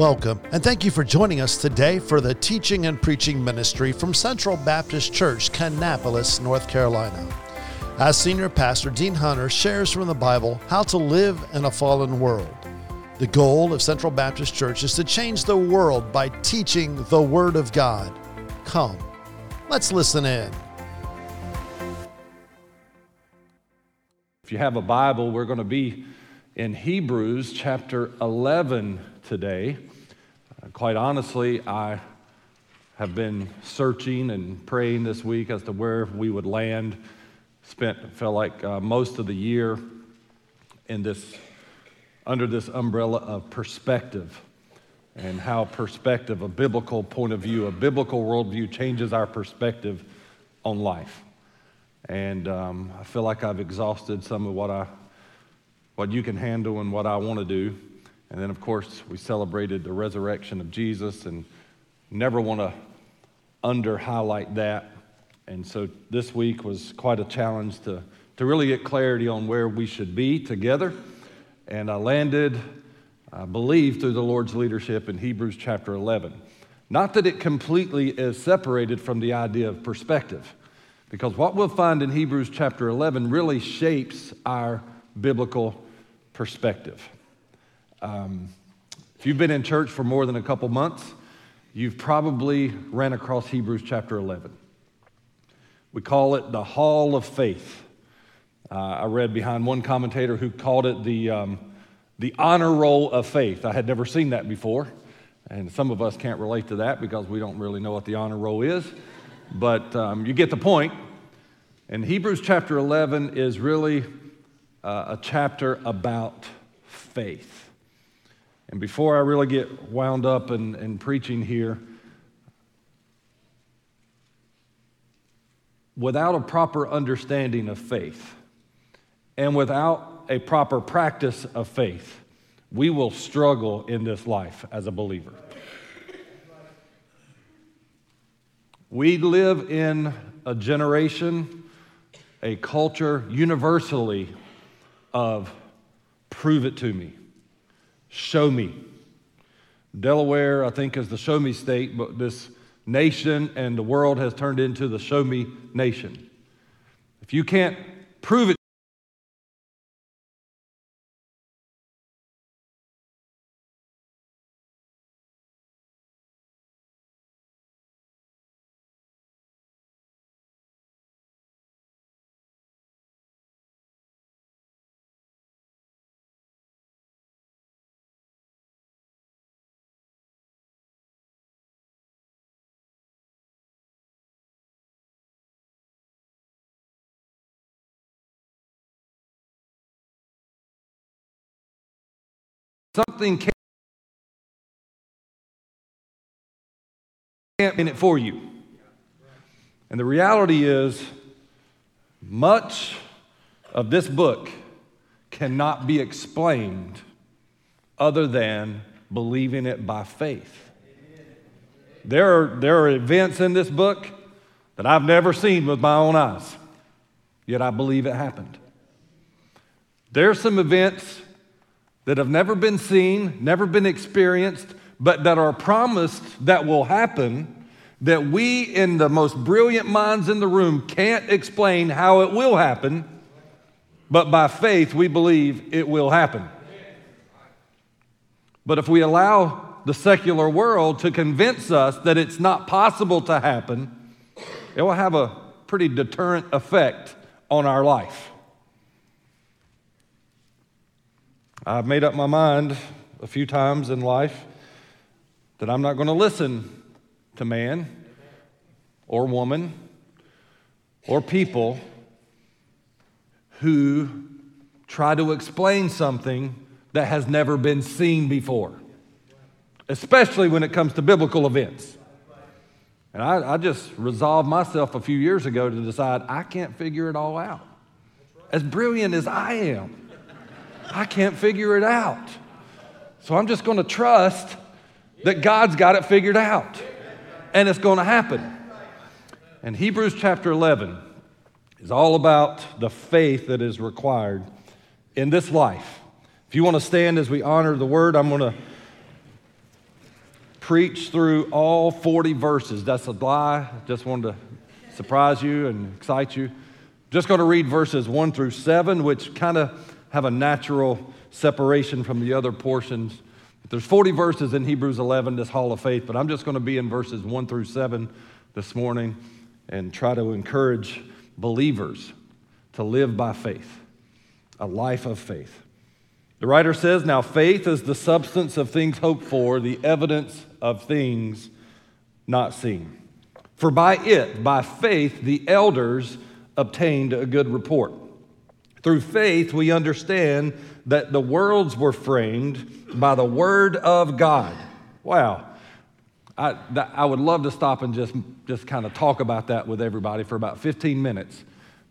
Welcome, and thank you for joining us today for the teaching and preaching ministry from Central Baptist Church, Kannapolis, North Carolina. As Senior Pastor Dean Hunter shares from the Bible how to live in a fallen world. The goal of Central Baptist Church is to change the world by teaching the Word of God. Come, let's listen in. If you have a Bible, we're going to be in Hebrews chapter 11 today. Quite honestly, I have been searching and praying this week as to where we would land. Spent, felt like uh, most of the year in this, under this umbrella of perspective and how perspective, a biblical point of view, a biblical worldview changes our perspective on life. And um, I feel like I've exhausted some of what I, what you can handle and what I want to do. And then, of course, we celebrated the resurrection of Jesus and never want to under highlight that. And so this week was quite a challenge to, to really get clarity on where we should be together. And I landed, I believe, through the Lord's leadership in Hebrews chapter 11. Not that it completely is separated from the idea of perspective, because what we'll find in Hebrews chapter 11 really shapes our biblical perspective. Um, if you've been in church for more than a couple months, you've probably ran across Hebrews chapter 11. We call it the Hall of Faith. Uh, I read behind one commentator who called it the, um, the honor roll of faith. I had never seen that before, and some of us can't relate to that because we don't really know what the honor roll is, but um, you get the point. And Hebrews chapter 11 is really uh, a chapter about faith. And before I really get wound up in, in preaching here, without a proper understanding of faith and without a proper practice of faith, we will struggle in this life as a believer. We live in a generation, a culture universally of prove it to me. Show me. Delaware, I think, is the show me state, but this nation and the world has turned into the show me nation. If you can't prove it, Something can't in it for you. And the reality is, much of this book cannot be explained other than believing it by faith. There are, there are events in this book that I've never seen with my own eyes, yet I believe it happened. There are some events that have never been seen, never been experienced, but that are promised that will happen, that we, in the most brilliant minds in the room, can't explain how it will happen, but by faith we believe it will happen. But if we allow the secular world to convince us that it's not possible to happen, it will have a pretty deterrent effect on our life. I've made up my mind a few times in life that I'm not going to listen to man or woman or people who try to explain something that has never been seen before, especially when it comes to biblical events. And I, I, just resolved myself a few years ago to decide I can't figure it all out. As brilliant as I am, I can't figure it out. So I'm just going to trust that God's got it figured out and it's going to happen. And Hebrews chapter 11 is all about the faith that is required in this life. If you want to stand as we honor the word, I'm going to preach through all 40 verses. That's a lie. Just wanted to surprise you and excite you. Just going to read verses 1 through 7, which kind of have a natural separation from the other portions. There's 40 verses in Hebrews 11, this hall of faith, but I'm just going to be in verses 1 through 7 this morning and try to encourage believers to live by faith, a life of faith. The writer says, Now faith is the substance of things hoped for, the evidence of things not seen. For by it, by faith, the elders obtained a good report. Through faith, we understand that the worlds were framed by the word of God. Wow. I, I would love to stop and just, just kind of talk about that with everybody for about 15 minutes.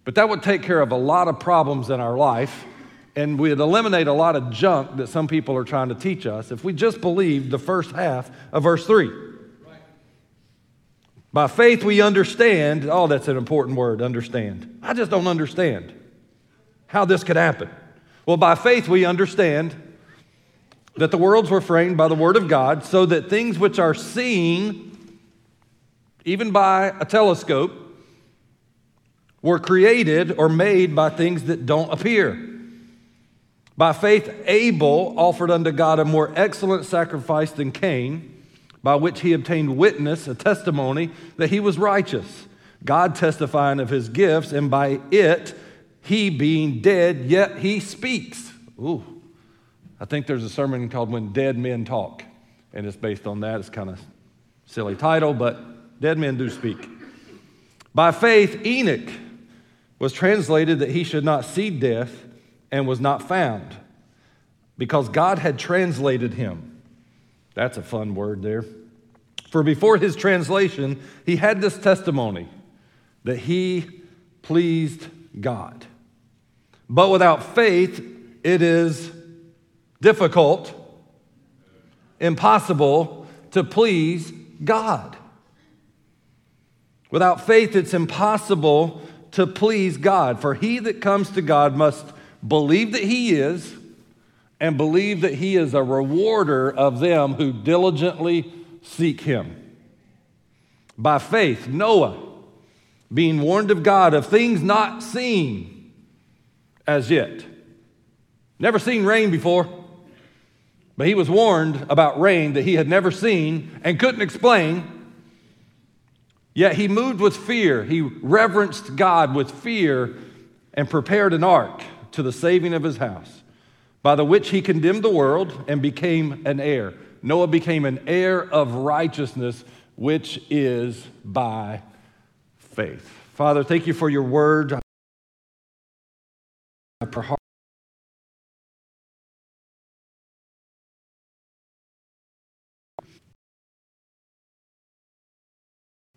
But that would take care of a lot of problems in our life, and we'd eliminate a lot of junk that some people are trying to teach us if we just believed the first half of verse 3. By faith, we understand. Oh, that's an important word, understand. I just don't understand how this could happen. Well, by faith, we understand that the worlds were framed by the Word of God, so that things which are seen, even by a telescope, were created or made by things that don't appear. By faith, Abel offered unto God a more excellent sacrifice than Cain, by which he obtained witness, a testimony that he was righteous, God testifying of his gifts, and by it, he being dead, yet he speaks. Ooh. I think there's a sermon called When Dead Men Talk, and it's based on that. It's kind of silly title, but dead men do speak. By faith, Enoch was translated that he should not see death and was not found because God had translated him. That's a fun word there. For before his translation, he had this testimony that he pleased God. But without faith, it is difficult, impossible to please God. Without faith, it's impossible to please God. For he that comes to God must believe that he is and believe that he is a rewarder of them who diligently seek him. By faith, Noah, being warned of God of things not seen as yet. Never seen rain before. But he was warned about rain that he had never seen and couldn't explain. Yet he moved with fear. He reverenced God with fear and prepared an ark to the saving of his house, by the which he condemned the world and became an heir. Noah became an heir of righteousness, which is by faith. Father, thank you for your word.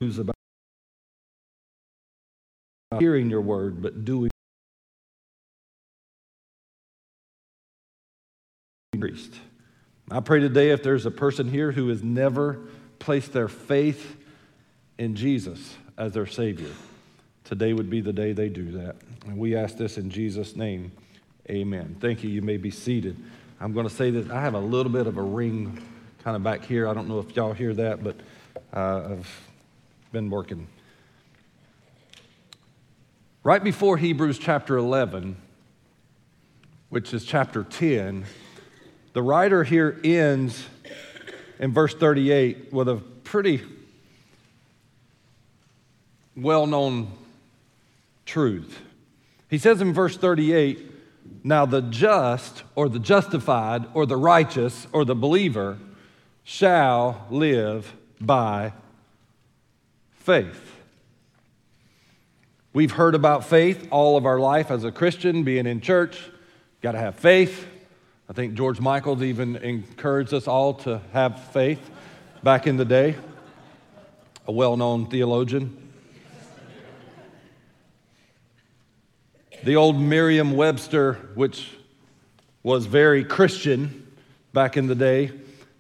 Who's about hearing your word, but doing priest. I pray today if there's a person here who has never placed their faith in Jesus as their Savior, today would be the day they do that. And we ask this in Jesus' name. Amen. Thank you. You may be seated. I'm going to say that I have a little bit of a ring kind of back here. I don't know if y'all hear that, but uh, I've been working. Right before Hebrews chapter 11, which is chapter 10, the writer here ends in verse 38 with a pretty well known truth. He says in verse 38 Now the just, or the justified, or the righteous, or the believer shall live by faith. We've heard about faith all of our life as a Christian, being in church, got to have faith. I think George Michaels even encouraged us all to have faith back in the day, a well known theologian. The old Merriam Webster, which was very Christian back in the day,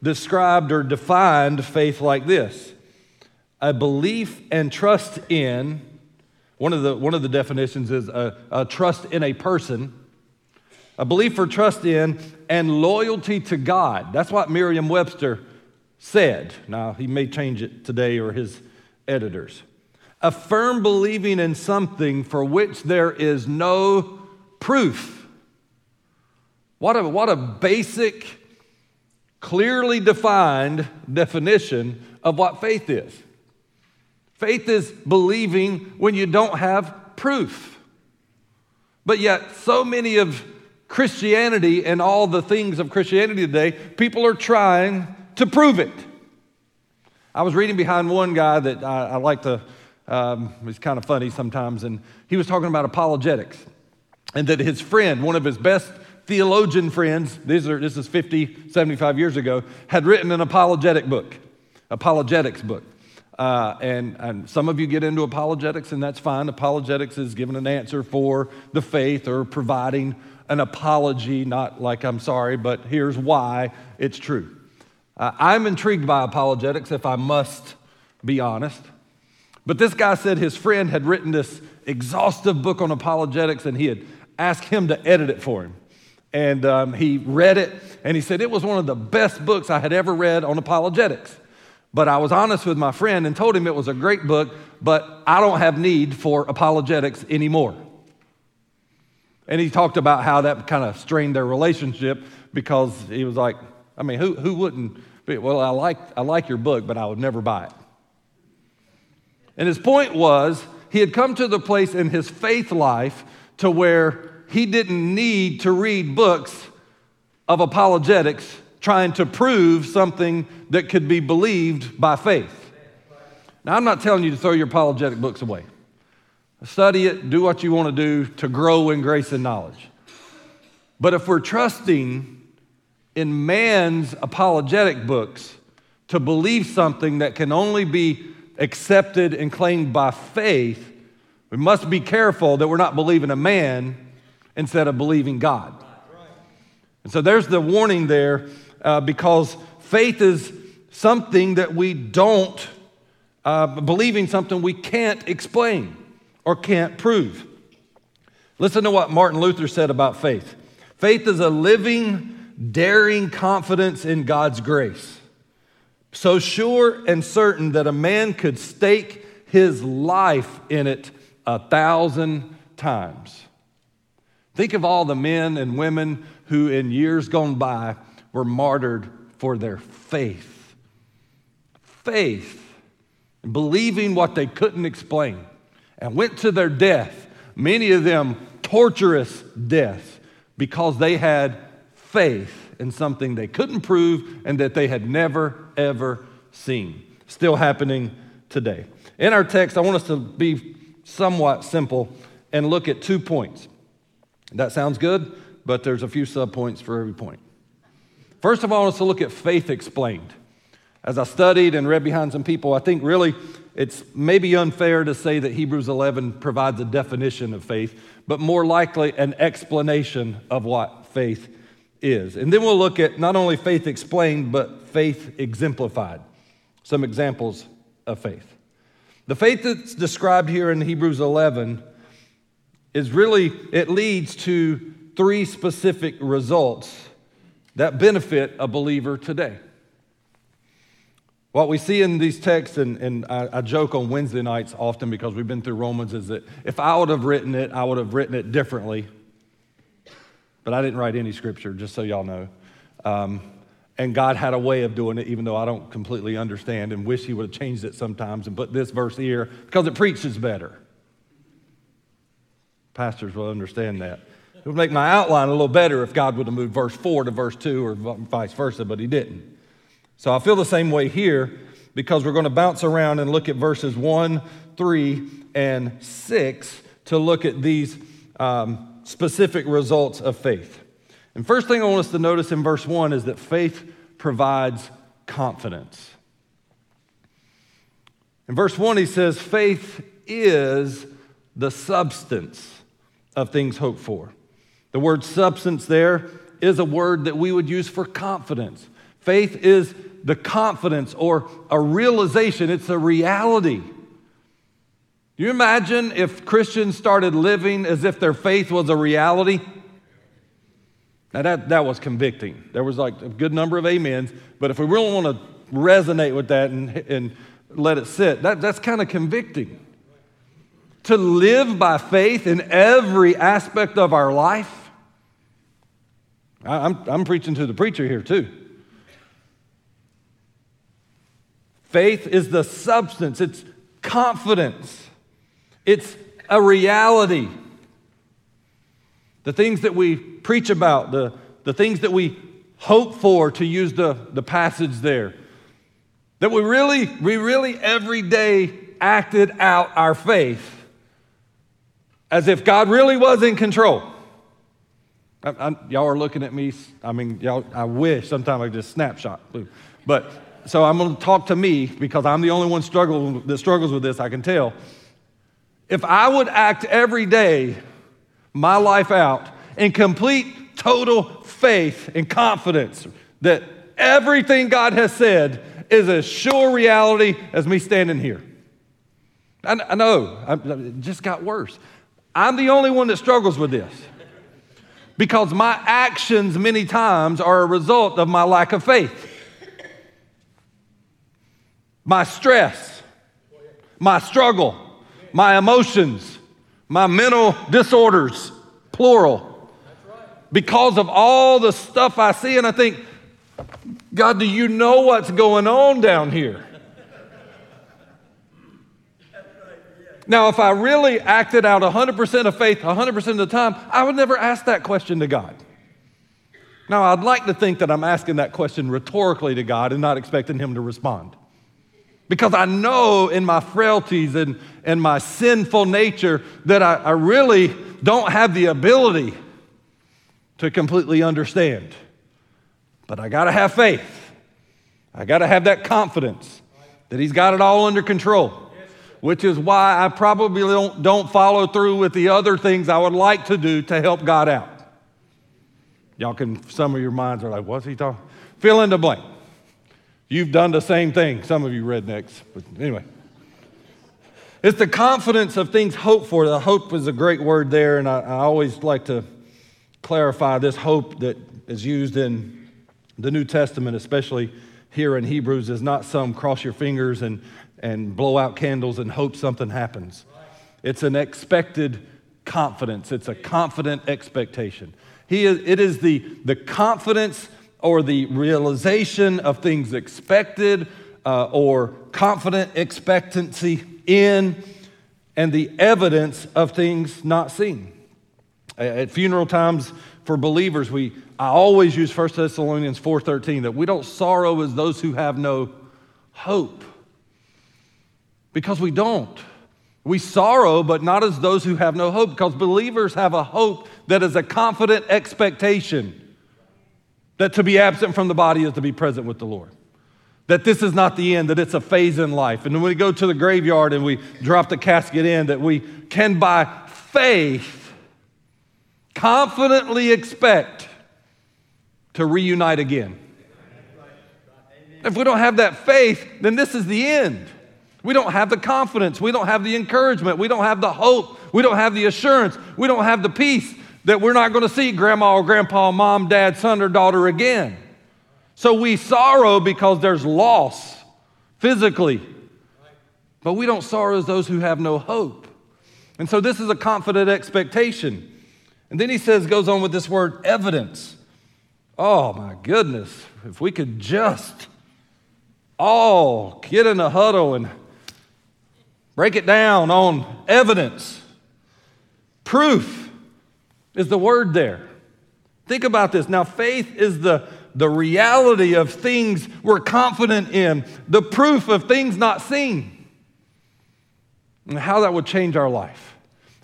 described or defined faith like this a belief and trust in, one of the, one of the definitions is a, a trust in a person, a belief or trust in, and loyalty to God. That's what Merriam Webster said. Now, he may change it today or his editors. A firm believing in something for which there is no proof. What a, what a basic, clearly defined definition of what faith is. Faith is believing when you don't have proof. But yet, so many of Christianity and all the things of Christianity today, people are trying to prove it. I was reading behind one guy that I, I like to, um, he's kind of funny sometimes, and he was talking about apologetics. And that his friend, one of his best theologian friends, these are, this is 50, 75 years ago, had written an apologetic book, apologetics book. Uh, and, and some of you get into apologetics, and that's fine. Apologetics is giving an answer for the faith or providing an apology, not like I'm sorry, but here's why it's true. Uh, I'm intrigued by apologetics, if I must be honest. But this guy said his friend had written this exhaustive book on apologetics, and he had asked him to edit it for him. And um, he read it, and he said it was one of the best books I had ever read on apologetics. But I was honest with my friend and told him it was a great book, but I don't have need for apologetics anymore. And he talked about how that kind of strained their relationship because he was like, I mean, who, who wouldn't be, well, I like, I like your book, but I would never buy it. And his point was, he had come to the place in his faith life to where he didn't need to read books of apologetics trying to prove something that could be believed by faith. Now, I'm not telling you to throw your apologetic books away. Study it, do what you want to do to grow in grace and knowledge. But if we're trusting in man's apologetic books to believe something that can only be accepted and claimed by faith, we must be careful that we're not believing a man instead of believing God. And so there's the warning there uh, because faith is something that we don't, uh, believing something we can't explain or can't prove. Listen to what Martin Luther said about faith faith is a living, daring confidence in God's grace. So sure and certain that a man could stake his life in it a thousand times. Think of all the men and women who, in years gone by, were martyred for their faith. Faith, believing what they couldn't explain, and went to their death, many of them torturous deaths, because they had faith in something they couldn't prove and that they had never, ever seen. Still happening today. In our text, I want us to be somewhat simple and look at two points. That sounds good, but there's a few subpoints for every point. First of all, I want us to look at faith explained. As I studied and read behind some people, I think really it's maybe unfair to say that Hebrews 11 provides a definition of faith, but more likely an explanation of what faith is. And then we'll look at not only faith explained, but faith exemplified. Some examples of faith. The faith that's described here in Hebrews 11 is really, it leads to three specific results that benefit a believer today. What we see in these texts, and, and I, I, joke on Wednesday nights often because we've been through Romans, is that if I would have written it, I would have written it differently. But I didn't write any scripture, just so y'all know. Um, and God had a way of doing it, even though I don't completely understand and wish He would have changed it sometimes and put this verse here because it preaches better. Pastors will understand that. It would make my outline a little better if God would have moved verse 4 to verse 2 or vice versa, but He didn't. So I feel the same way here because we're going to bounce around and look at verses 1, 3, and 6 to look at these um, specific results of faith. And first thing I want us to notice in verse 1 is that faith provides confidence. In verse 1, he says, faith is the substance of things hoped for. The word substance there is a word that we would use for confidence. Faith is the confidence or a realization, it's a reality. Do you imagine if Christians started living as if their faith was a reality? Now, that, that was convicting. There was like a good number of amens, but if we really want to resonate with that and, and let it sit. That, that's kind of convicting. To live by faith in every aspect of our life. I, I'm, I'm preaching to the preacher here, too. Faith is the substance, it's confidence, it's a reality. The things that we preach about, the, the things that we hope for, to use the, the passage there, that we really, we really every day acted out our faith as if God really was in control. I, I, y'all are looking at me. I mean, y'all, I wish sometimes I just snapshot. But so I'm going to talk to me because I'm the only one struggle, that struggles with this, I can tell. If I would act every day, my life out, in complete, total faith and confidence that everything God has said is as sure reality as me standing here. I, I know, I, it just got worse. I'm the only one that struggles with this because my actions many times are a result of my lack of faith my stress, my struggle, my emotions, my mental disorders, plural. Because of all the stuff I see, and I think, God, do you know what's going on down here? Now, if I really acted out 100% of faith 100% of the time, I would never ask that question to God. Now, I'd like to think that I'm asking that question rhetorically to God and not expecting Him to respond. Because I know in my frailties and, and my sinful nature that I, I really don't have the ability to completely understand. But I got to have faith. I got to have that confidence that He's got it all under control, which is why I probably don't, don't follow through with the other things I would like to do to help God out. Y'all can, some of your minds are like, what's he talking? Fill in the blank. You've done the same thing, some of you rednecks, but anyway. It's the confidence of things hoped for. The hope is a great word there, and I, I always like to clarify this hope that is used in the New Testament, especially here in Hebrews, is not some cross your fingers and, and blow out candles and hope something happens. It's an expected confidence, it's a confident expectation. He is, it is the, the confidence or the realization of things expected uh, or confident expectancy in, and the evidence of things not seen. At funeral times for believers, we I always use 1 Thessalonians 4:13 that we don't sorrow as those who have no hope. Because we don't. We sorrow, but not as those who have no hope, because believers have a hope that is a confident expectation that to be absent from the body is to be present with the Lord. That this is not the end, that it's a phase in life. And when we go to the graveyard and we drop the casket in, that we can by faith confidently expect to reunite again. If we don't have that faith, then this is the end. We don't have the confidence. We don't have the encouragement. We don't have the hope. We don't have the assurance. We don't have the peace that we're not going to see grandma or grandpa, mom, dad, son, or daughter again. So we sorrow because there's loss physically, but we don't sorrow as those who have no hope. And so this is a confident expectation. And then he says, goes on with this word evidence. Oh my goodness, if we could just all get in a huddle and break it down on evidence, proof is the word there. Think about this. Now, faith is the, the reality of things we're confident in, the proof of things not seen. And how that would change our life,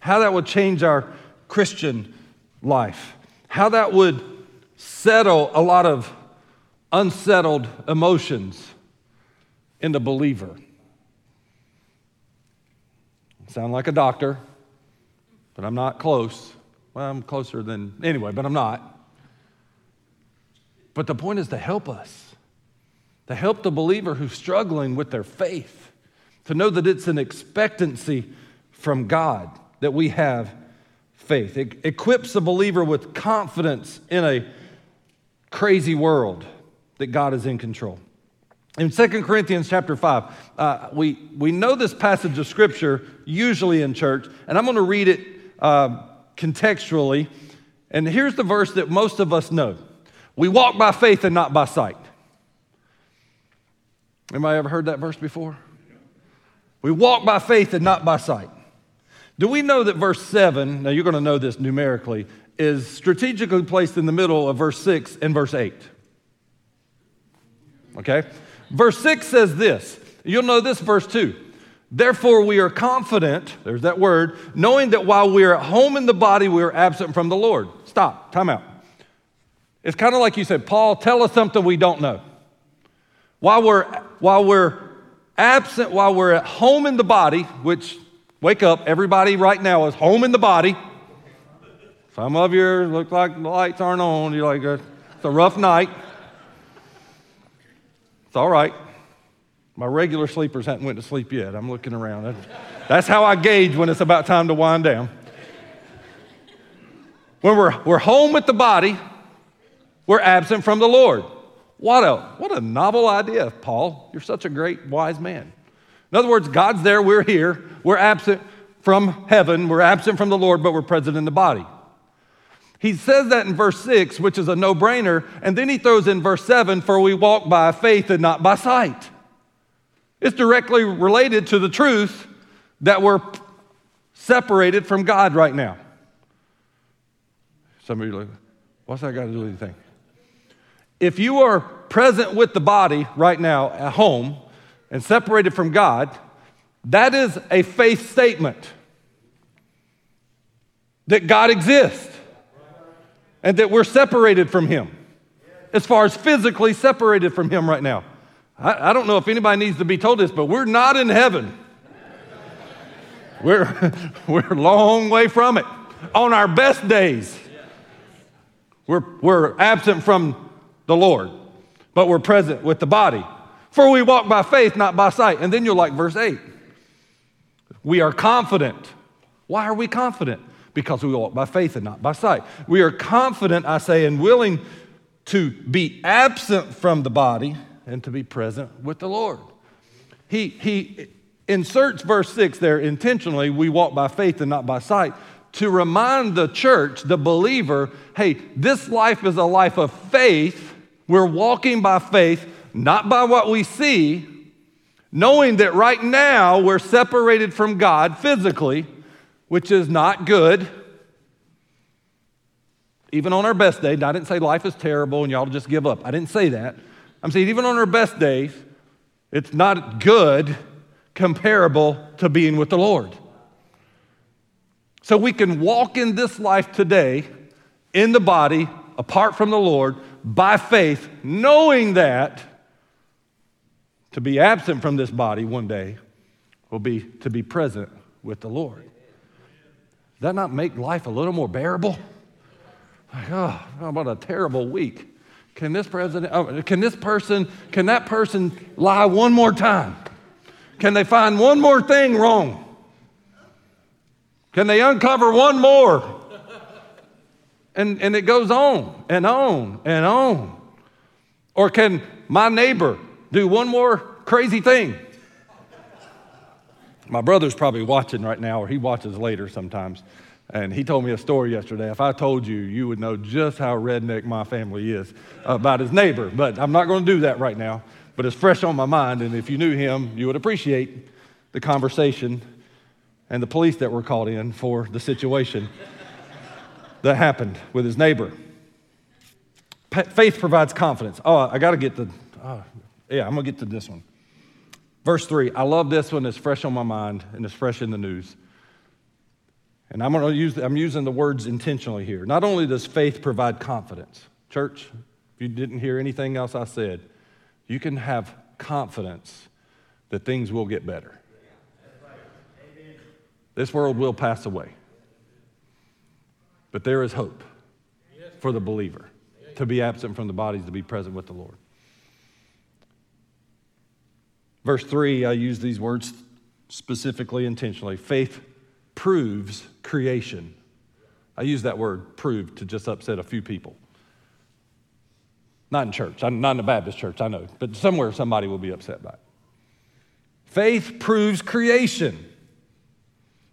how that would change our Christian life, how that would settle a lot of unsettled emotions in the believer. Sound like a doctor, but I'm not close. Well, I'm closer than, anyway, but I'm not. But the point is to help us, to help the believer who's struggling with their faith, to know that it's an expectancy from God that we have faith. It equips the believer with confidence in a crazy world that God is in control. In 2 Corinthians chapter 5, uh, we, we know this passage of scripture usually in church, and I'm going to read it uh, contextually. And here's the verse that most of us know We walk by faith and not by sight. Anybody ever heard that verse before? We walk by faith and not by sight. Do we know that verse 7, now you're going to know this numerically, is strategically placed in the middle of verse 6 and verse 8? Okay? Verse 6 says this. You'll know this verse too. Therefore, we are confident, there's that word, knowing that while we are at home in the body, we are absent from the Lord. Stop, time out. It's kind of like you said, Paul, tell us something we don't know. While we're, while we're absent, while we're at home in the body, which, wake up, everybody right now is home in the body. Some of you look like the lights aren't on. You're like, uh, it's a rough night. It's all right. My regular sleepers haven't went to sleep yet. I'm looking around. That's how I gauge when it's about time to wind down. When we're, we're home with the body, we're absent from the Lord. What a, what a novel idea, Paul. You're such a great, wise man. In other words, God's there, we're here, we're absent from heaven, we're absent from the Lord, but we're present in the body. He says that in verse 6, which is a no brainer, and then he throws in verse 7 for we walk by faith and not by sight. It's directly related to the truth that we're separated from God right now. Some of you like, what's that got to do with anything? If you are present with the body right now at home and separated from God, that is a faith statement that God exists and that we're separated from Him as far as physically separated from Him right now. I, I, don't know if anybody needs to be told this, but we're not in heaven. We're, we're a long way from it. On our best days, we're, we're absent from the Lord, but we're present with the body. For we walk by faith, not by sight. And then you'll like verse 8. We are confident. Why are we confident? Because we walk by faith and not by sight. We are confident, I say, and willing to be absent from the body and to be present with the Lord. He, he inserts verse 6 there intentionally we walk by faith and not by sight to remind the church, the believer, hey, this life is a life of faith we're walking by faith, not by what we see, knowing that right now we're separated from God physically, which is not good. Even on our best day, I didn't say life is terrible and y'all just give up. I didn't say that. I'm saying even on our best days, it's not good comparable to being with the Lord. So we can walk in this life today in the body apart from the Lord by faith, knowing that to be absent from this body one day will be to be present with the Lord. Does that not make life a little more bearable? Like, oh, how about a terrible week? Can this president, oh, can this person, can that person lie one more time? Can they find one more thing wrong? Can they uncover one more? And, and it goes on and on and on. Or can my neighbor do one more crazy thing? My brother's probably watching right now, or he watches later sometimes. And he told me a story yesterday. If I told you, you would know just how redneck my family is about his neighbor. But I'm not going to do that right now. But it's fresh on my mind. And if you knew him, you would appreciate the conversation and the police that were called in for the situation that happened with his neighbor. Faith provides confidence. Oh, I got to get the, oh, yeah, I'm going to get to this one. Verse three, I love this one. It's fresh on my mind and it's fresh in the news. And I'm going to use, I'm using the words intentionally here. Not only does faith provide confidence, church, if you didn't hear anything else I said, you can have confidence that things will get better. This world will pass away. But there is hope for the believer to be absent from the bodies, to be present with the Lord. Verse 3, I use these words specifically, intentionally. Faith proves creation. I use that word prove to just upset a few people. Not in church, not in a Baptist church, I know, but somewhere somebody will be upset by it. Faith proves creation.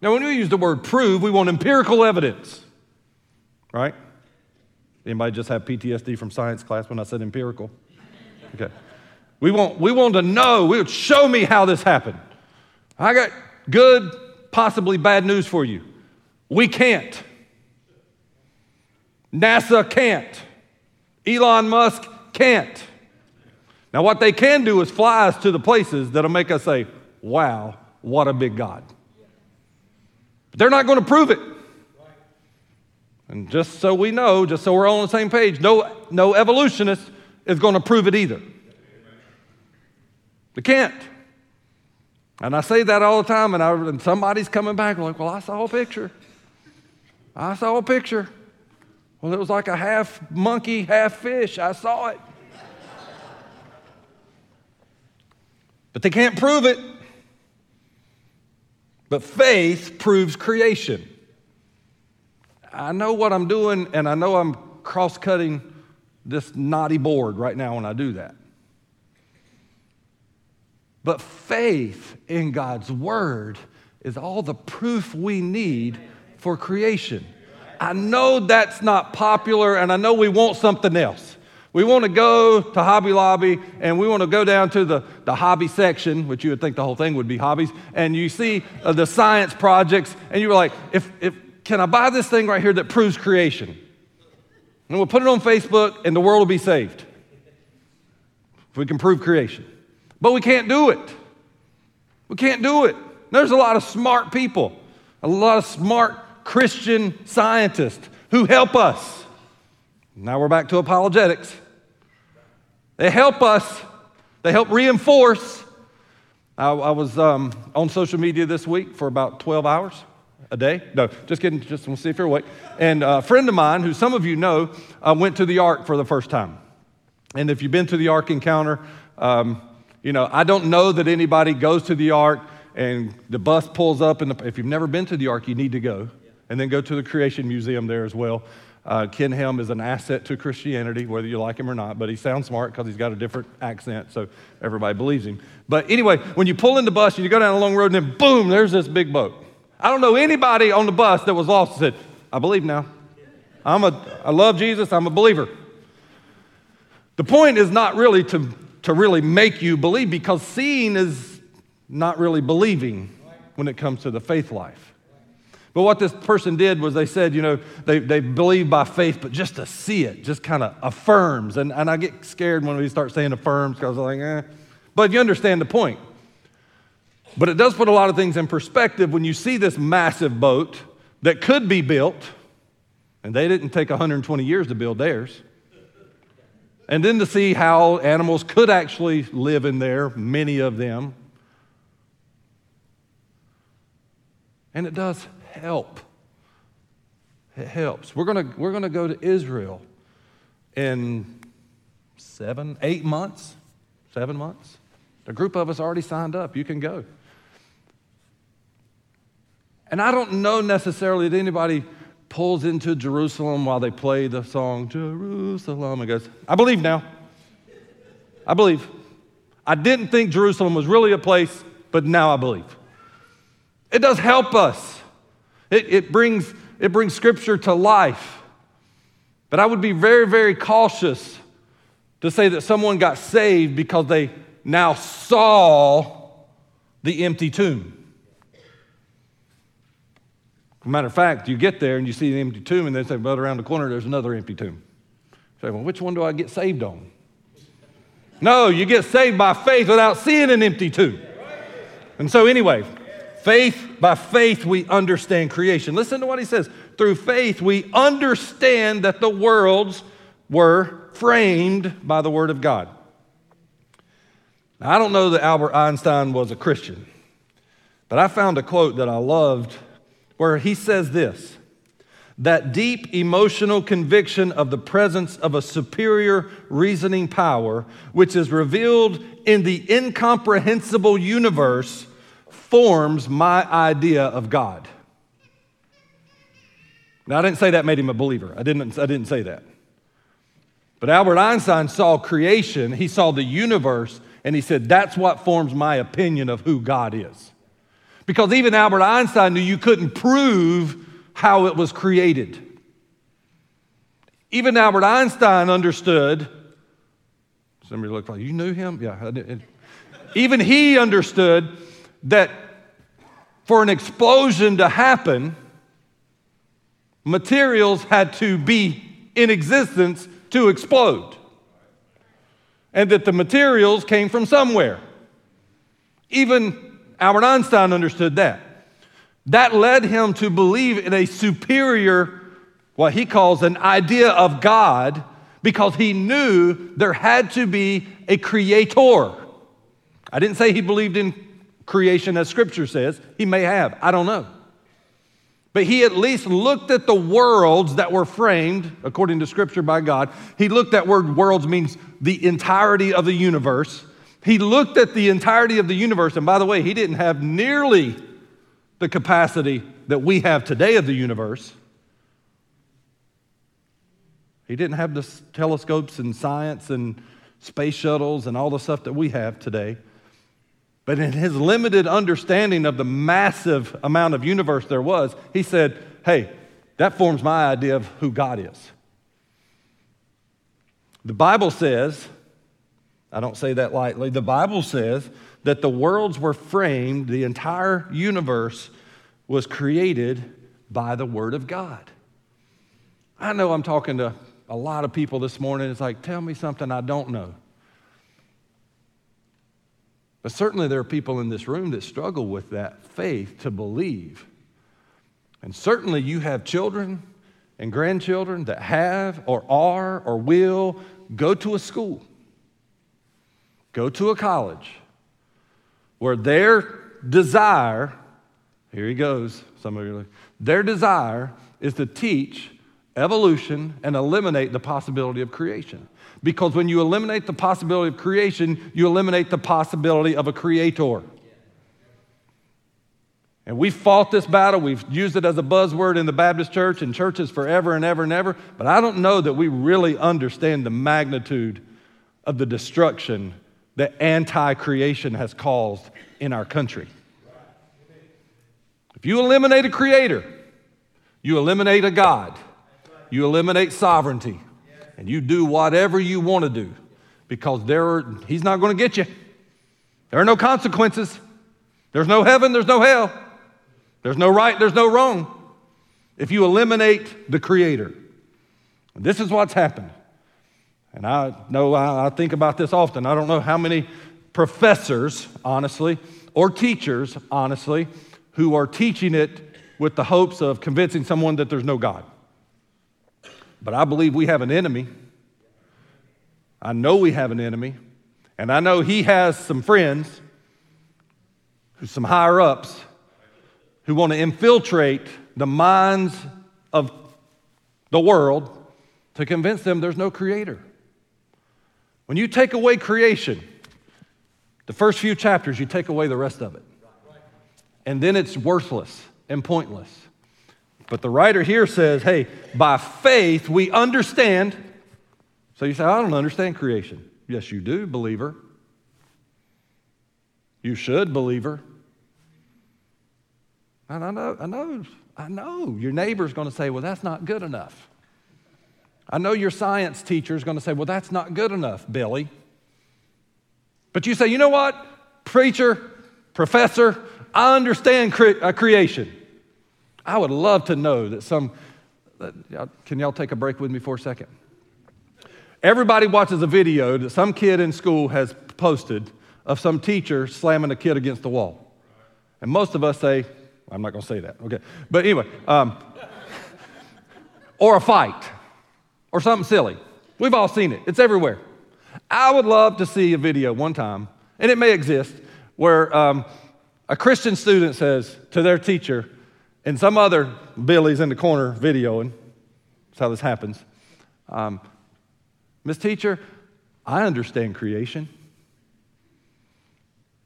Now, when we use the word prove, we want empirical evidence, right? Anybody just have PTSD from science class when I said empirical? Okay. We want, we want to know, we would show me how this happened. I got good, possibly bad news for you. We can't. NASA can't. Elon Musk can't. Now, what they can do is fly us to the places that'll make us say, wow, what a big God. But they're not going to prove it. And just so we know, just so we're all on the same page, no, no evolutionist is going to prove it either. They can't. And I say that all the time, and, I, and somebody's coming back like, well, I saw a picture. I saw a picture. Well, it was like a half monkey, half fish. I saw it. but they can't prove it. But faith proves creation. I know what I'm doing, and I know I'm cross cutting this knotty board right now when I do that. But faith in God's word is all the proof we need for creation. I know that's not popular, and I know we want something else. We want to go to Hobby Lobby and we want to go down to the, the hobby section, which you would think the whole thing would be hobbies, and you see uh, the science projects, and you're like, if, if, can I buy this thing right here that proves creation? And we'll put it on Facebook and the world will be saved. If we can prove creation. But we can't do it. We can't do it. There's a lot of smart people, a lot of smart Christian scientists who help us. Now we're back to apologetics. They help us, they help reinforce. I, I was um, on social media this week for about 12 hours a day. No, just kidding. Just want to see if you're awake. And a friend of mine, who some of you know, uh, went to the Ark for the first time. And if you've been to the Ark encounter, um, you know, I don't know that anybody goes to the Ark and the bus pulls up. And if you've never been to the Ark, you need to go. And then go to the Creation Museum there as well. Uh, Ken Ham is an asset to Christianity, whether you like him or not, but he sounds smart because he's got a different accent, so everybody believes him. But anyway, when you pull in the bus and you go down a long road, and then boom, there's this big boat. I don't know anybody on the bus that was lost and said, I believe now. I'm a, I love Jesus, I'm a believer. The point is not really to, to really make you believe because seeing is not really believing when it comes to the faith life. But what this person did was they said, you know, they, they believe by faith, but just to see it just kind of affirms. And, and I get scared when we start saying affirms because I'm like, eh. But you understand the point. But it does put a lot of things in perspective when you see this massive boat that could be built, and they didn't take 120 years to build theirs. And then to see how animals could actually live in there, many of them. And it does help. It helps. We're going we're to go to Israel in seven, eight months, seven months. A group of us already signed up. You can go. And I don't know necessarily that anybody pulls into Jerusalem while they play the song, Jerusalem, and goes, I believe now. I believe. I didn't think Jerusalem was really a place, but now I believe. It does help us. It, it, brings, it brings scripture to life. But I would be very, very cautious to say that someone got saved because they now saw the empty tomb. matter of fact, you get there and you see the empty tomb, and they say, but around the corner there's another empty tomb. You say, well, which one do I get saved on? No, you get saved by faith without seeing an empty tomb. And so, anyway, faith, by faith, we understand creation. Listen to what he says. Through faith, we understand that the worlds were framed by the Word of God. Now, I don't know that Albert Einstein was a Christian, but I found a quote that I loved where he says this that deep emotional conviction of the presence of a superior reasoning power, which is revealed in the incomprehensible universe, forms my idea of God. Now, I didn't say that made him a believer. I didn't, I didn't say that. But Albert Einstein saw creation, he saw the universe, and he said, That's what forms my opinion of who God is. Because even Albert Einstein knew you couldn't prove how it was created. Even Albert Einstein understood. Somebody looked like, You knew him? Yeah. Even he understood that for an explosion to happen, materials had to be in existence to explode. And that the materials came from somewhere. Even Albert Einstein understood that. That led him to believe in a superior, what he calls an idea of God, because he knew there had to be a creator. I didn't say he believed in creation as scripture says. He may have, I don't know. But he at least looked at the worlds that were framed, according to Scripture, by God. He looked at word worlds means the entirety of the universe. He looked at the entirety of the universe, and by the way, he didn't have nearly the capacity that we have today of the universe. He didn't have the telescopes and science and space shuttles and all the stuff that we have today. But in his limited understanding of the massive amount of universe there was, he said, Hey, that forms my idea of who God is. The Bible says, I don't say that lightly, the Bible says that the worlds were framed, the entire universe was created by the Word of God. I know I'm talking to a lot of people this morning. It's like, tell me something I don't know. But certainly there are people in this room that struggle with that faith to believe. And certainly you have children and grandchildren that have or are or will go to a school, go to a college where their desire, here he goes, some of you are their desire is to teach evolution and eliminate the possibility of creation. Because when you eliminate the possibility of creation, you eliminate the possibility of a creator. And we fought this battle. We've used it as a buzzword in the Baptist church and churches forever and ever and ever. But I don't know that we really understand the magnitude of the destruction that anti creation has caused in our country. If you eliminate a creator, you eliminate a God, you eliminate sovereignty, and you do whatever you want to do because there are, he's not going to get you. There are no consequences. There's no heaven, there's no hell. There's no right, there's no wrong. If you eliminate the Creator, this is what's happened. And I know I, I think about this often. I don't know how many professors, honestly, or teachers, honestly, who are teaching it with the hopes of convincing someone that there's no God. But I believe we have an enemy. I know we have an enemy. And I know he has some friends, who some higher ups, who want to infiltrate the minds of the world to convince them there's no creator. When you take away creation, the first few chapters, you take away the rest of it. And then it's worthless and pointless. But the writer here says, hey, by faith we understand. So you say, I don't understand creation. Yes, you do, believer. You should, believer. And I know, I know, I know your neighbor's going to say, well, that's not good enough. I know your science teacher is going to say, well, that's not good enough, Billy. But you say, you know what, preacher, professor, I understand cre- uh, creation. I would love to know that some, can y'all take a break with me for a second? Everybody watches a video that some kid in school has posted of some teacher slamming a kid against the wall. And most of us say, I'm not going to say that, okay. But anyway, um, or a fight, or something silly. We've all seen it, it's everywhere. I would love to see a video one time, and it may exist, where um, a Christian student says to their teacher, and some other Billy's in the corner videoing. That's how this happens. Um, Miss Teacher, I understand creation.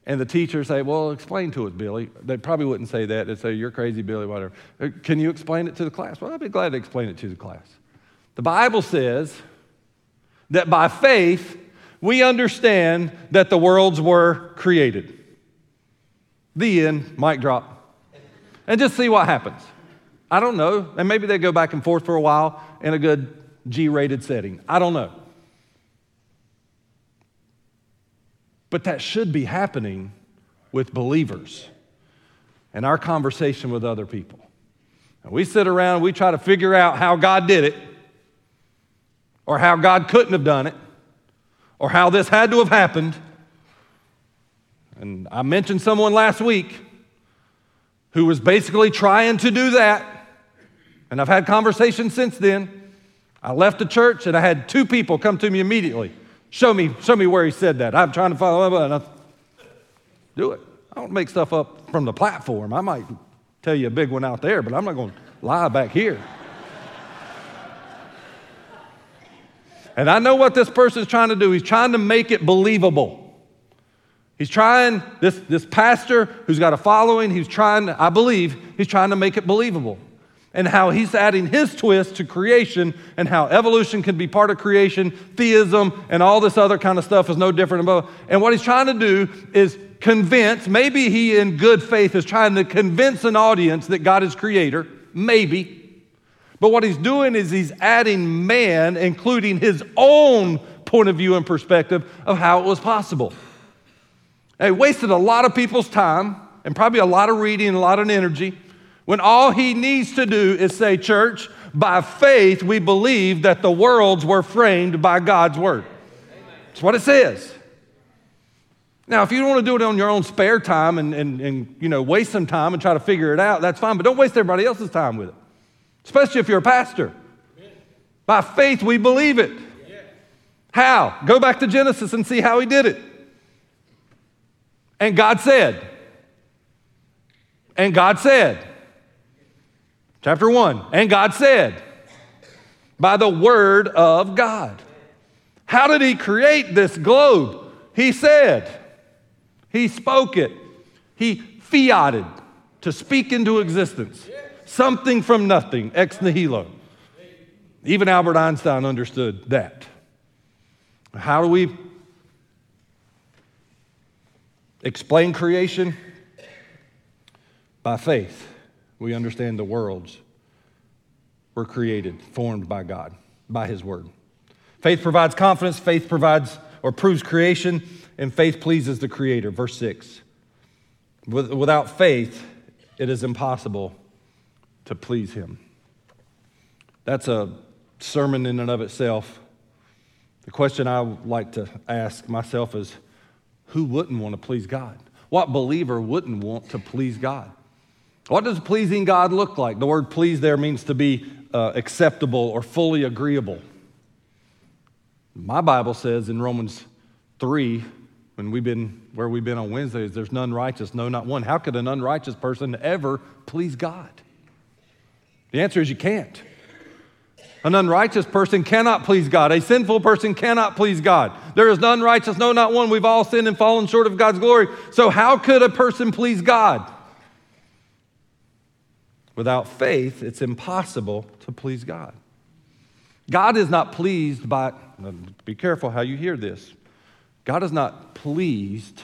And the teacher say, Well, explain to us, Billy. They probably wouldn't say that. They'd say, You're crazy, Billy, whatever. Uh, can you explain it to the class? Well, I'd be glad to explain it to the class. The Bible says that by faith we understand that the worlds were created. The end, mic drop. And just see what happens. I don't know. And maybe they go back and forth for a while in a good G rated setting. I don't know. But that should be happening with believers and our conversation with other people. And we sit around and we try to figure out how God did it, or how God couldn't have done it, or how this had to have happened. And I mentioned someone last week who was basically trying to do that. And I've had conversations since then. I left the church and I had two people come to me immediately. Show me, show me where he said that. I'm trying to follow up. Do it. I don't make stuff up from the platform. I might tell you a big one out there, but I'm not going to lie back here. and I know what this person's trying to do. He's trying to make it believable. He's trying, this, this pastor who's got a following, he's trying, I believe, he's trying to make it believable. And how he's adding his twist to creation and how evolution can be part of creation, theism, and all this other kind of stuff is no different. And what he's trying to do is convince, maybe he in good faith is trying to convince an audience that God is creator, maybe. But what he's doing is he's adding man, including his own point of view and perspective of how it was possible. And he wasted a lot of people's time and probably a lot of reading a lot of energy when all he needs to do is say, Church, by faith we believe that the worlds were framed by God's word. That's what it says. Now, if you don't want to do it on your own spare time and, and, and you know, waste some time and try to figure it out, that's fine, but don't waste everybody else's time with it, especially if you're a pastor. By faith, we believe it. How? Go back to Genesis and see how he did it. And God said, and God said, chapter 1, and God said, by the word of God. How did he create this globe? He said, he spoke it. He fiated to speak into existence something from nothing, ex nihilo. Even Albert Einstein understood that. How do we explain creation? By faith. We understand the worlds were created, formed by God, by His Word. Faith provides confidence, faith provides or proves creation, and faith pleases the Creator. Verse 6. Without faith, it is impossible to please Him. That's a sermon in and of itself. The question I like to ask myself is who wouldn't want to please God? What believer wouldn't want to please God? What does pleasing God look like? The word please there means to be uh, acceptable or fully agreeable. My Bible says in Romans 3, when we've been where we've been on Wednesdays, there's none righteous, no, not one. How could an unrighteous person ever please God? The answer is you can't. An unrighteous person cannot please God. A sinful person cannot please God. There is none righteous, no, not one. We've all sinned and fallen short of God's glory. So, how could a person please God? Without faith, it's impossible to please God. God is not pleased by, be careful how you hear this. God is not pleased.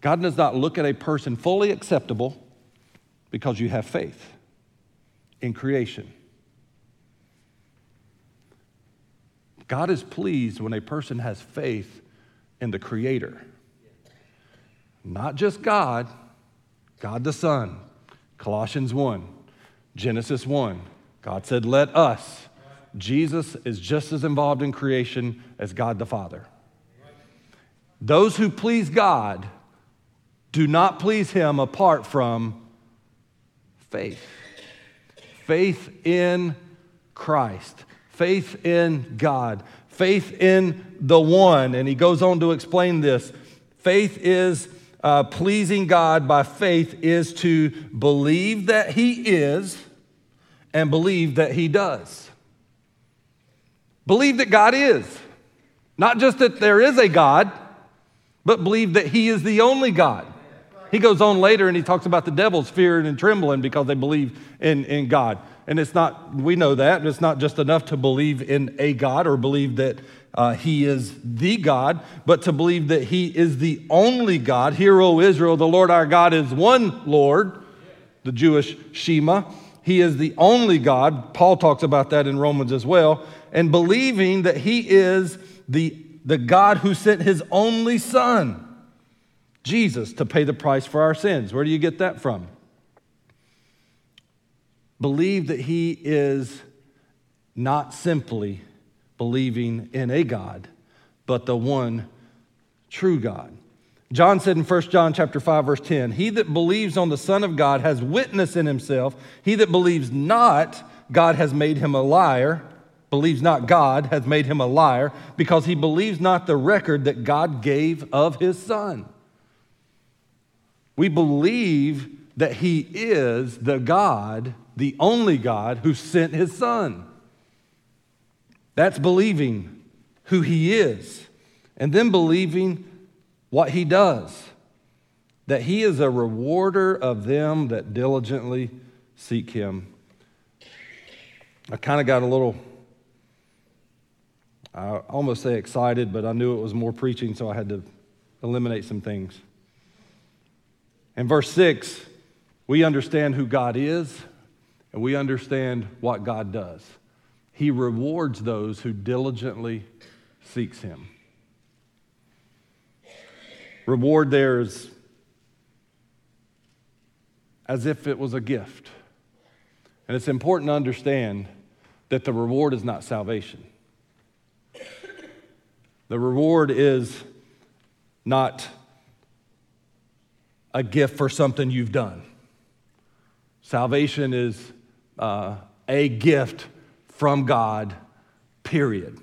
God does not look at a person fully acceptable because you have faith in creation. God is pleased when a person has faith in the Creator. Not just God, God the Son. Colossians 1, Genesis 1. God said, Let us. Jesus is just as involved in creation as God the Father. Those who please God do not please Him apart from faith. Faith in Christ, faith in God, faith in the one. And he goes on to explain this. Faith is uh, pleasing God by faith, is to believe that He is and believe that He does. Believe that God is. Not just that there is a God, but believe that He is the only God. He goes on later and he talks about the devils fearing and trembling because they believe in, in God. And it's not, we know that, and it's not just enough to believe in a God or believe that uh, he is the God, but to believe that he is the only God. Hear, O Israel, the Lord our God is one Lord, the Jewish Shema. He is the only God. Paul talks about that in Romans as well. And believing that he is the, the God who sent his only Son, Jesus, to pay the price for our sins. Where do you get that from? Believe that he is not simply believing in a God, but the one true God. John said in 1 John chapter 5 verse 10, "He that believes on the Son of God has witness in himself. He that believes not, God has made him a liar." Believes not God has made him a liar because he believes not the record that God gave of his son. We believe that he is the God, the only God who sent his son. That's believing who He is, and then believing what He does. That He is a rewarder of them that diligently seek Him. I kind of got a little, I almost say excited, but I knew it was more preaching, so I had to eliminate some things. In verse 6, we understand who God is and we understand what God does. He rewards those who diligently seeks him. Reward there is as if it was a gift. And it's important to understand that the reward is not salvation. The reward is not a gift for something you've done. Salvation is uh, a gift from God, period.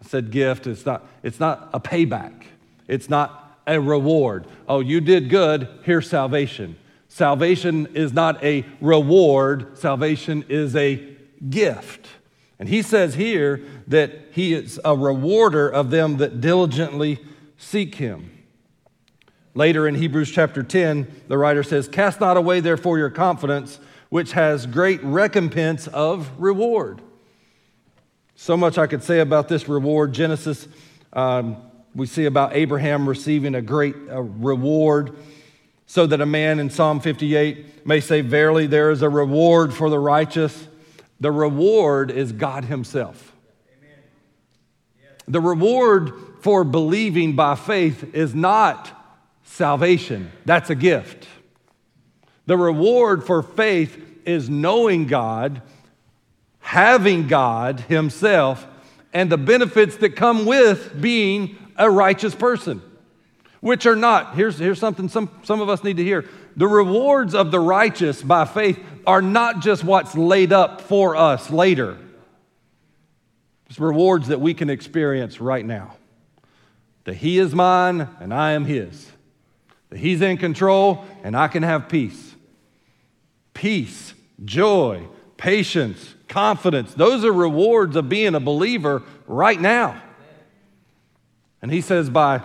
I said gift, it's not, it's not a payback, it's not a reward. Oh, you did good, here's salvation. Salvation is not a reward, salvation is a gift. And he says here that he is a rewarder of them that diligently seek him. Later in Hebrews chapter 10, the writer says, Cast not away therefore your confidence, which has great recompense of reward. So much I could say about this reward. Genesis, um, we see about Abraham receiving a great uh, reward, so that a man in Psalm 58 may say, Verily, there is a reward for the righteous. The reward is God Himself. The reward for believing by faith is not salvation, that's a gift. The reward for faith is knowing God, having God Himself, and the benefits that come with being a righteous person, which are not, here's, here's something some, some of us need to hear. The rewards of the righteous by faith are not just what's laid up for us later, it's rewards that we can experience right now. That He is mine and I am His. That He's in control and I can have peace peace, joy, patience, confidence. Those are rewards of being a believer right now. And he says, by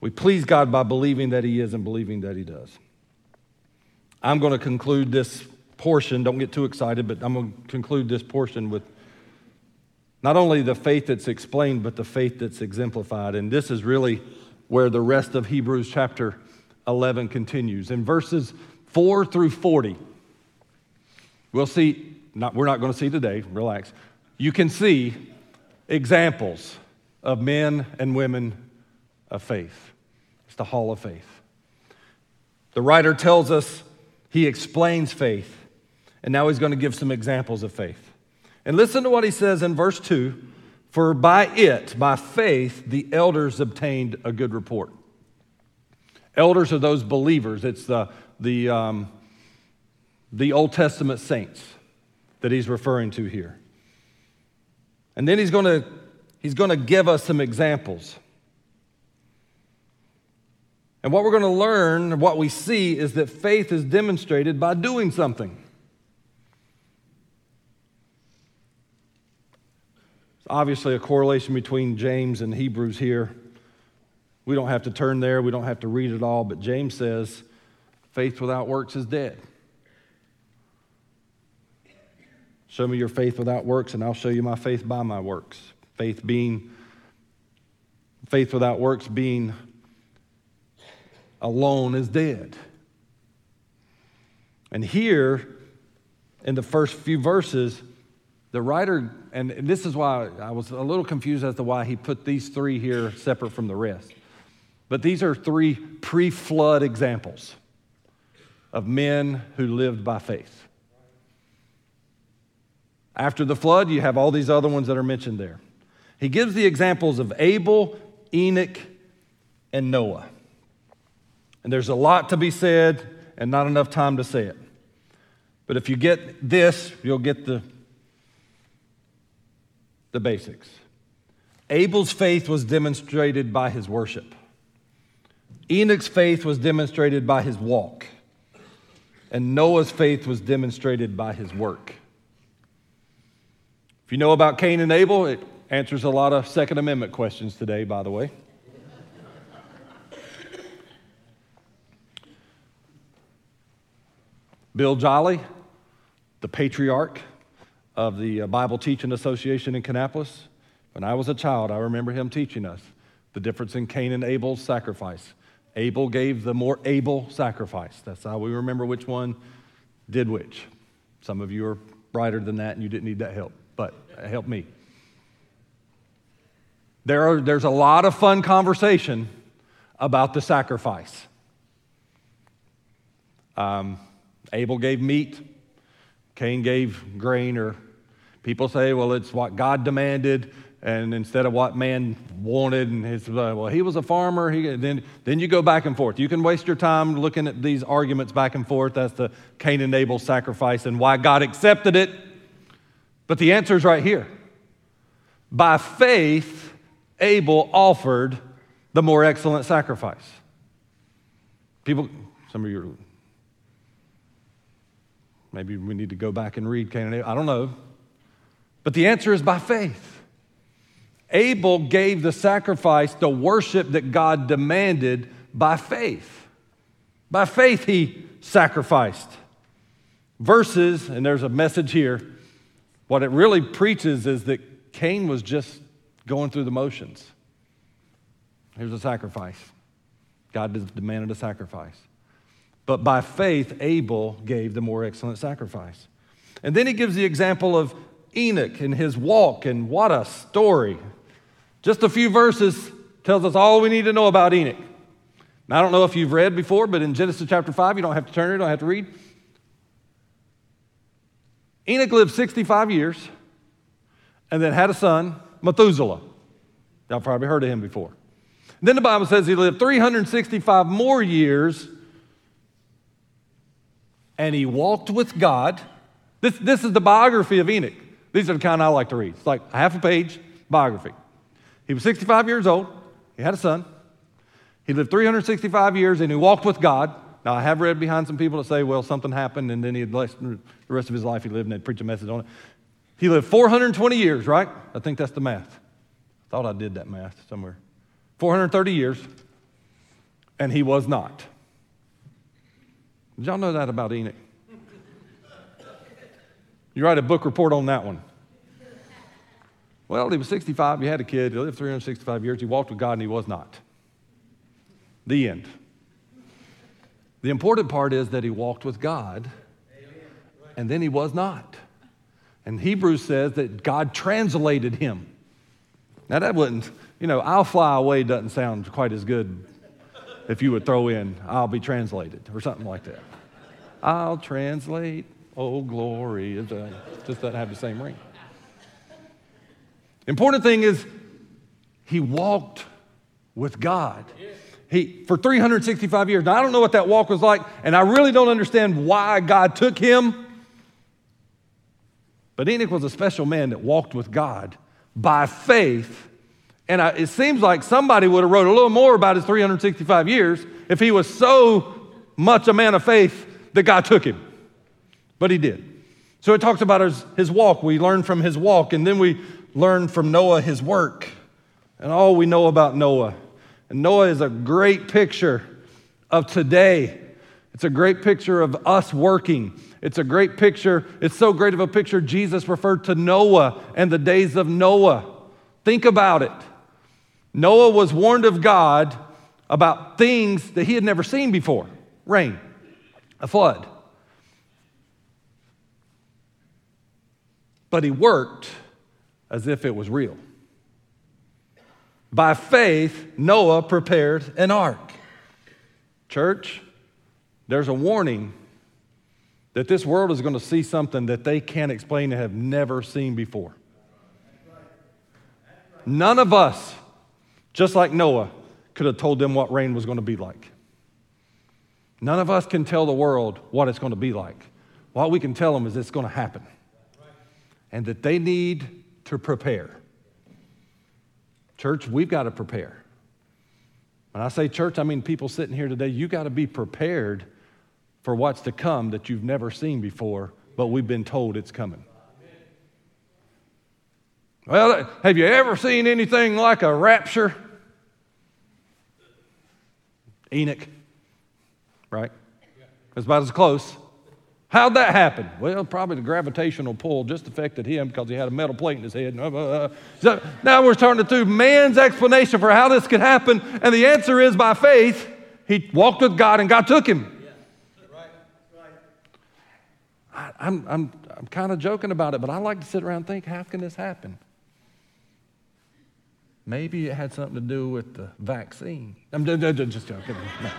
we please God by believing that he is and believing that he does. I'm going to conclude this portion. Don't get too excited, but I'm going to conclude this portion with not only the faith that's explained, but the faith that's exemplified. And this is really where the rest of Hebrews chapter 11 continues. In verses 4 through 40. We'll see, not, we're not going to see today, relax. You can see examples of men and women of faith. It's the hall of faith. The writer tells us he explains faith, and now he's going to give some examples of faith. And listen to what he says in verse 2 For by it, by faith, the elders obtained a good report. Elders are those believers. It's the the, um, the Old Testament saints that he's referring to here. And then he's going to he's going to give us some examples. And what we're going to learn, what we see, is that faith is demonstrated by doing something. It's obviously a correlation between James and Hebrews here. We don't have to turn there, we don't have to read it all, but James says, Faith without works is dead. Show me your faith without works, and I'll show you my faith by my works. Faith being, faith without works being alone is dead. And here, in the first few verses, the writer, and this is why I was a little confused as to why he put these three here separate from the rest. But these are three pre flood examples of men who lived by faith. After the flood, you have all these other ones that are mentioned there. He gives the examples of Abel, Enoch, and Noah. And there's a lot to be said and not enough time to say it. But if you get this, you'll get the, the basics. Abel's faith was demonstrated by his worship. Enoch's faith was demonstrated by his walk. And Noah's faith was demonstrated by his work. If you know about Cain and Abel, it answers a lot of Second Amendment questions today, by the way. Bill Jolly, the patriarch of the uh, Bible Teaching Association in Kannapolis, when I was a child, I remember him teaching us the difference in Cain and Abel's sacrifice. Abel gave the more able sacrifice. That's how we remember which one did which. Some of you are brighter than that and you didn't need that help help me. There are, there's a lot of fun conversation about the sacrifice. Um, Abel gave meat, Cain gave grain, or people say, well, it's what God demanded, and instead of what man wanted, and his, uh, well, he was a farmer. He, then, then you go back and forth. You can waste your time looking at these arguments back and forth as to Cain and Abel's sacrifice and why God accepted it but the answer is right here. By faith, Abel offered the more excellent sacrifice. People, some of you, maybe we need to go back and read Abel. I don't know. But the answer is by faith. Abel gave the sacrifice, the worship that God demanded by faith. By faith, he sacrificed. Verses, and there's a message here what it really preaches is that Cain was just going through the motions. Here's a sacrifice. God demanded a sacrifice. But by faith, Abel gave the more excellent sacrifice. And then he gives the example of Enoch and his walk, and what a story. Just a few verses tells us all we need to know about Enoch. Now, I don't know if you've read before, but in Genesis chapter 5, you don't have to turn it, you don't have to read. Enoch lived 65 years and then had a son, Methuselah. Y'all probably heard of him before. And then the Bible says he lived 365 more years and he walked with God. This, this is the biography of Enoch. These are the kind I like to read. It's like a half a page biography. He was 65 years old. He had a son. He lived 365 years and he walked with God. Now, I have read behind some people that say, well, something happened and then he had the rest of his life he lived and they'd preach a message on it. He lived 420 years, right? I think that's the math. I thought I did that math somewhere. 430 years, and he was not. Did y'all know that about Enoch? You write a book report on that one. Well, he was 65, he had a kid, he lived 365 years, he walked with God, and he was not. The end. The important part is that he walked with God and then he was not. And Hebrews says that God translated him. Now, that wouldn't, you know, I'll fly away doesn't sound quite as good if you would throw in, I'll be translated or something like that. I'll translate, oh, glory. It just doesn't have the same ring. Important thing is, he walked with God. He, for 365 years. Now, I don't know what that walk was like, and I really don't understand why God took him. But Enoch was a special man that walked with God by faith. And I, it seems like somebody would have wrote a little more about his 365 years if he was so much a man of faith that God took him. But he did. So it talks about his, his walk. We learn from his walk, and then we learn from Noah his work. And all we know about Noah and Noah is a great picture of today. It's a great picture of us working. It's a great picture. It's so great of a picture. Jesus referred to Noah and the days of Noah. Think about it. Noah was warned of God about things that he had never seen before rain, a flood. But he worked as if it was real. By faith, Noah prepared an ark. Church, there's a warning that this world is going to see something that they can't explain and have never seen before. None of us, just like Noah, could have told them what rain was going to be like. None of us can tell the world what it's going to be like. What we can tell them is it's going to happen and that they need to prepare. Church, we've got to prepare. When I say church, I mean people sitting here today, You've got to be prepared for what's to come that you've never seen before, but we've been told it's coming. Well, have you ever seen anything like a rapture? Enoch, right? That's about as close. How'd that happen? Well, probably the gravitational pull just affected him because he had a metal plate in his head. Uh, uh. So now we're turning to man's explanation for how this could happen, and the answer is by faith. He walked with God and God took him. I, I'm, I'm, I'm kind of joking about it, but I like to sit around and think, how can this happen? Maybe it had something to do with the vaccine. I'm just joking. No.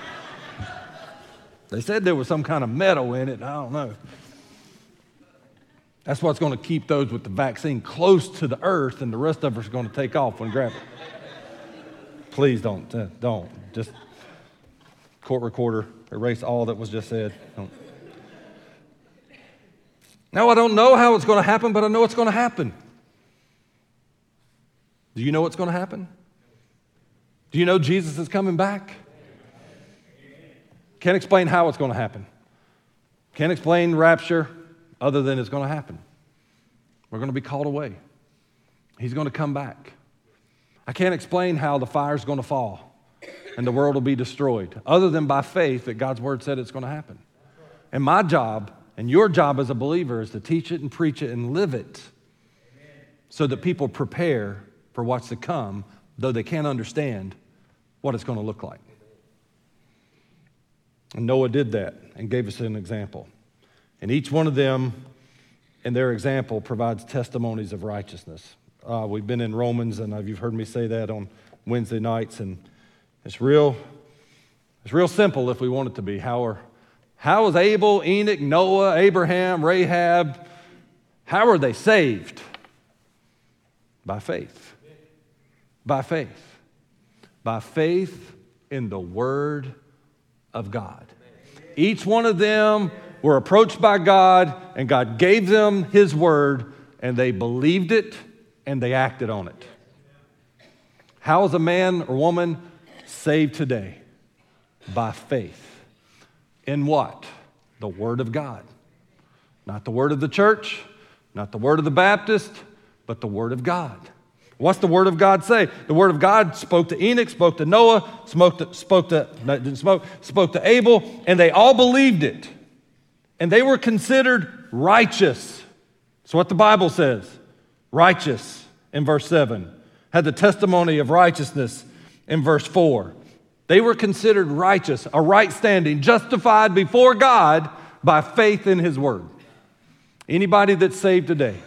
They said there was some kind of metal in it. I don't know. That's what's going to keep those with the vaccine close to the earth, and the rest of us are going to take off when gravity. Please don't, uh, don't. Just court recorder, erase all that was just said. Don't. Now, I don't know how it's going to happen, but I know it's going to happen. Do you know what's going to happen? Do you know Jesus is coming back? Can't explain how it's going to happen. Can't explain rapture other than it's going to happen. We're going to be called away. He's going to come back. I can't explain how the fire's going to fall and the world will be destroyed other than by faith that God's word said it's going to happen. And my job and your job as a believer is to teach it and preach it and live it so that people prepare for what's to come, though they can't understand what it's going to look like. And Noah did that and gave us an example. And each one of them, in their example, provides testimonies of righteousness. Uh, we've been in Romans, and you've heard me say that on Wednesday nights, and it's real, it's real simple if we want it to be. How are how was Abel, Enoch, Noah, Abraham, Rahab, how are they saved? By faith. By faith. By faith in the Word of God. Each one of them were approached by God, and God gave them His Word, and they believed it and they acted on it. How is a man or woman saved today? By faith. In what? The Word of God. Not the Word of the church, not the Word of the Baptist, but the Word of God. What's the Word of God say? The Word of God spoke to Enoch, spoke to Noah, spoke to, spoke to, no, didn't smoke, spoke to Abel, and they all believed it. And they were considered righteous. That's what the Bible says. Righteous in verse 7. Had the testimony of righteousness in verse 4. They were considered righteous, a right standing, justified before God by faith in His Word. Anybody that's saved today,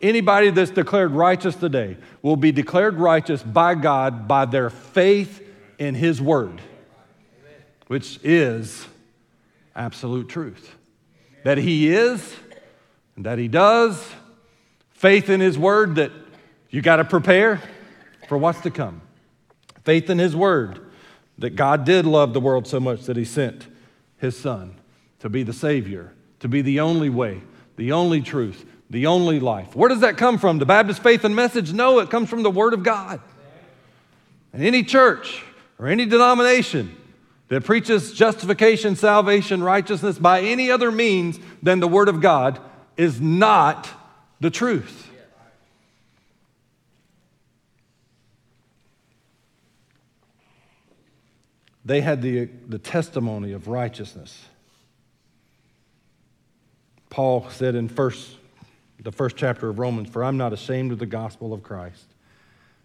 anybody that's declared righteous today, will be declared righteous by God by their faith in His Word, which is absolute truth. That He is, and that He does, faith in His Word that you got to prepare for what's to come. Faith in His Word that God did love the world so much that he sent his son to be the Savior, to be the only way, the only truth, the only life. Where does that come from? The Baptist faith and message? No, it comes from the Word of God. And any church or any denomination that preaches justification, salvation, righteousness by any other means than the Word of God is not the truth. They had the, the testimony of righteousness. Paul said in first, the first chapter of Romans, For I'm not ashamed of the gospel of Christ.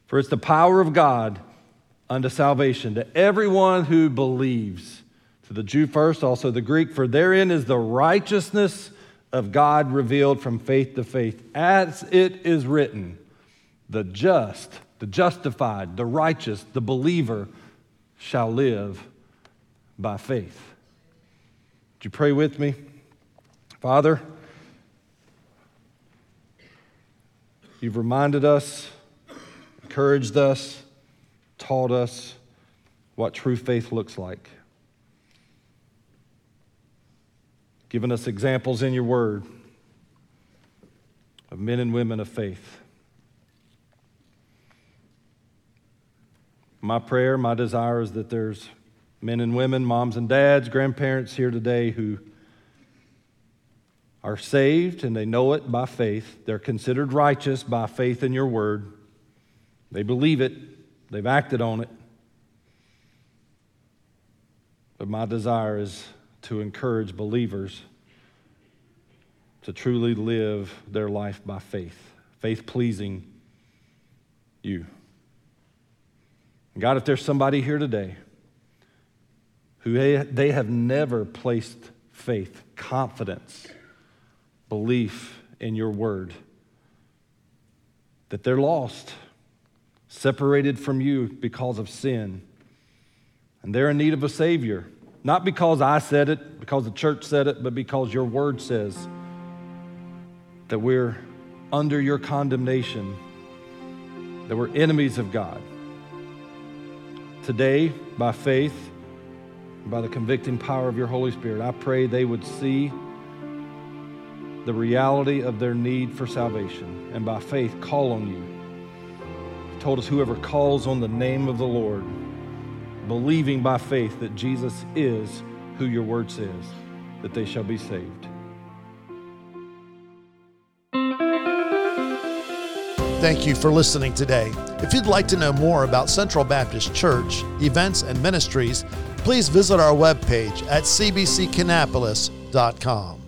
For it's the power of God unto salvation to everyone who believes. To the Jew first, also the Greek, for therein is the righteousness of God revealed from faith to faith, as it is written, the just, the justified, the righteous, the believer shall live by faith. Would you pray with me? Father, you've reminded us, encouraged us, taught us what true faith looks like. Given us examples in your word of men and women of faith. My prayer, my desire is that there's men and women, moms and dads, grandparents here today who are saved and they know it by faith. They're considered righteous by faith in your word. They believe it, they've acted on it. But my desire is to encourage believers to truly live their life by faith, faith pleasing you. God, if there's somebody here today who they have never placed faith, confidence, belief in your word, that they're lost, separated from you because of sin, and they're in need of a Savior. Not because I said it, because the church said it, but because your word says that we're under your condemnation, that we're enemies of God. Today, by faith, by the convicting power of your Holy Spirit, I pray they would see the reality of their need for salvation and by faith call on you. Told us whoever calls on the name of the Lord, believing by faith that Jesus is who your word says, that they shall be saved. Thank you for listening today. If you'd like to know more about Central Baptist Church, events, and ministries, please visit our webpage at cbckannapolis.com.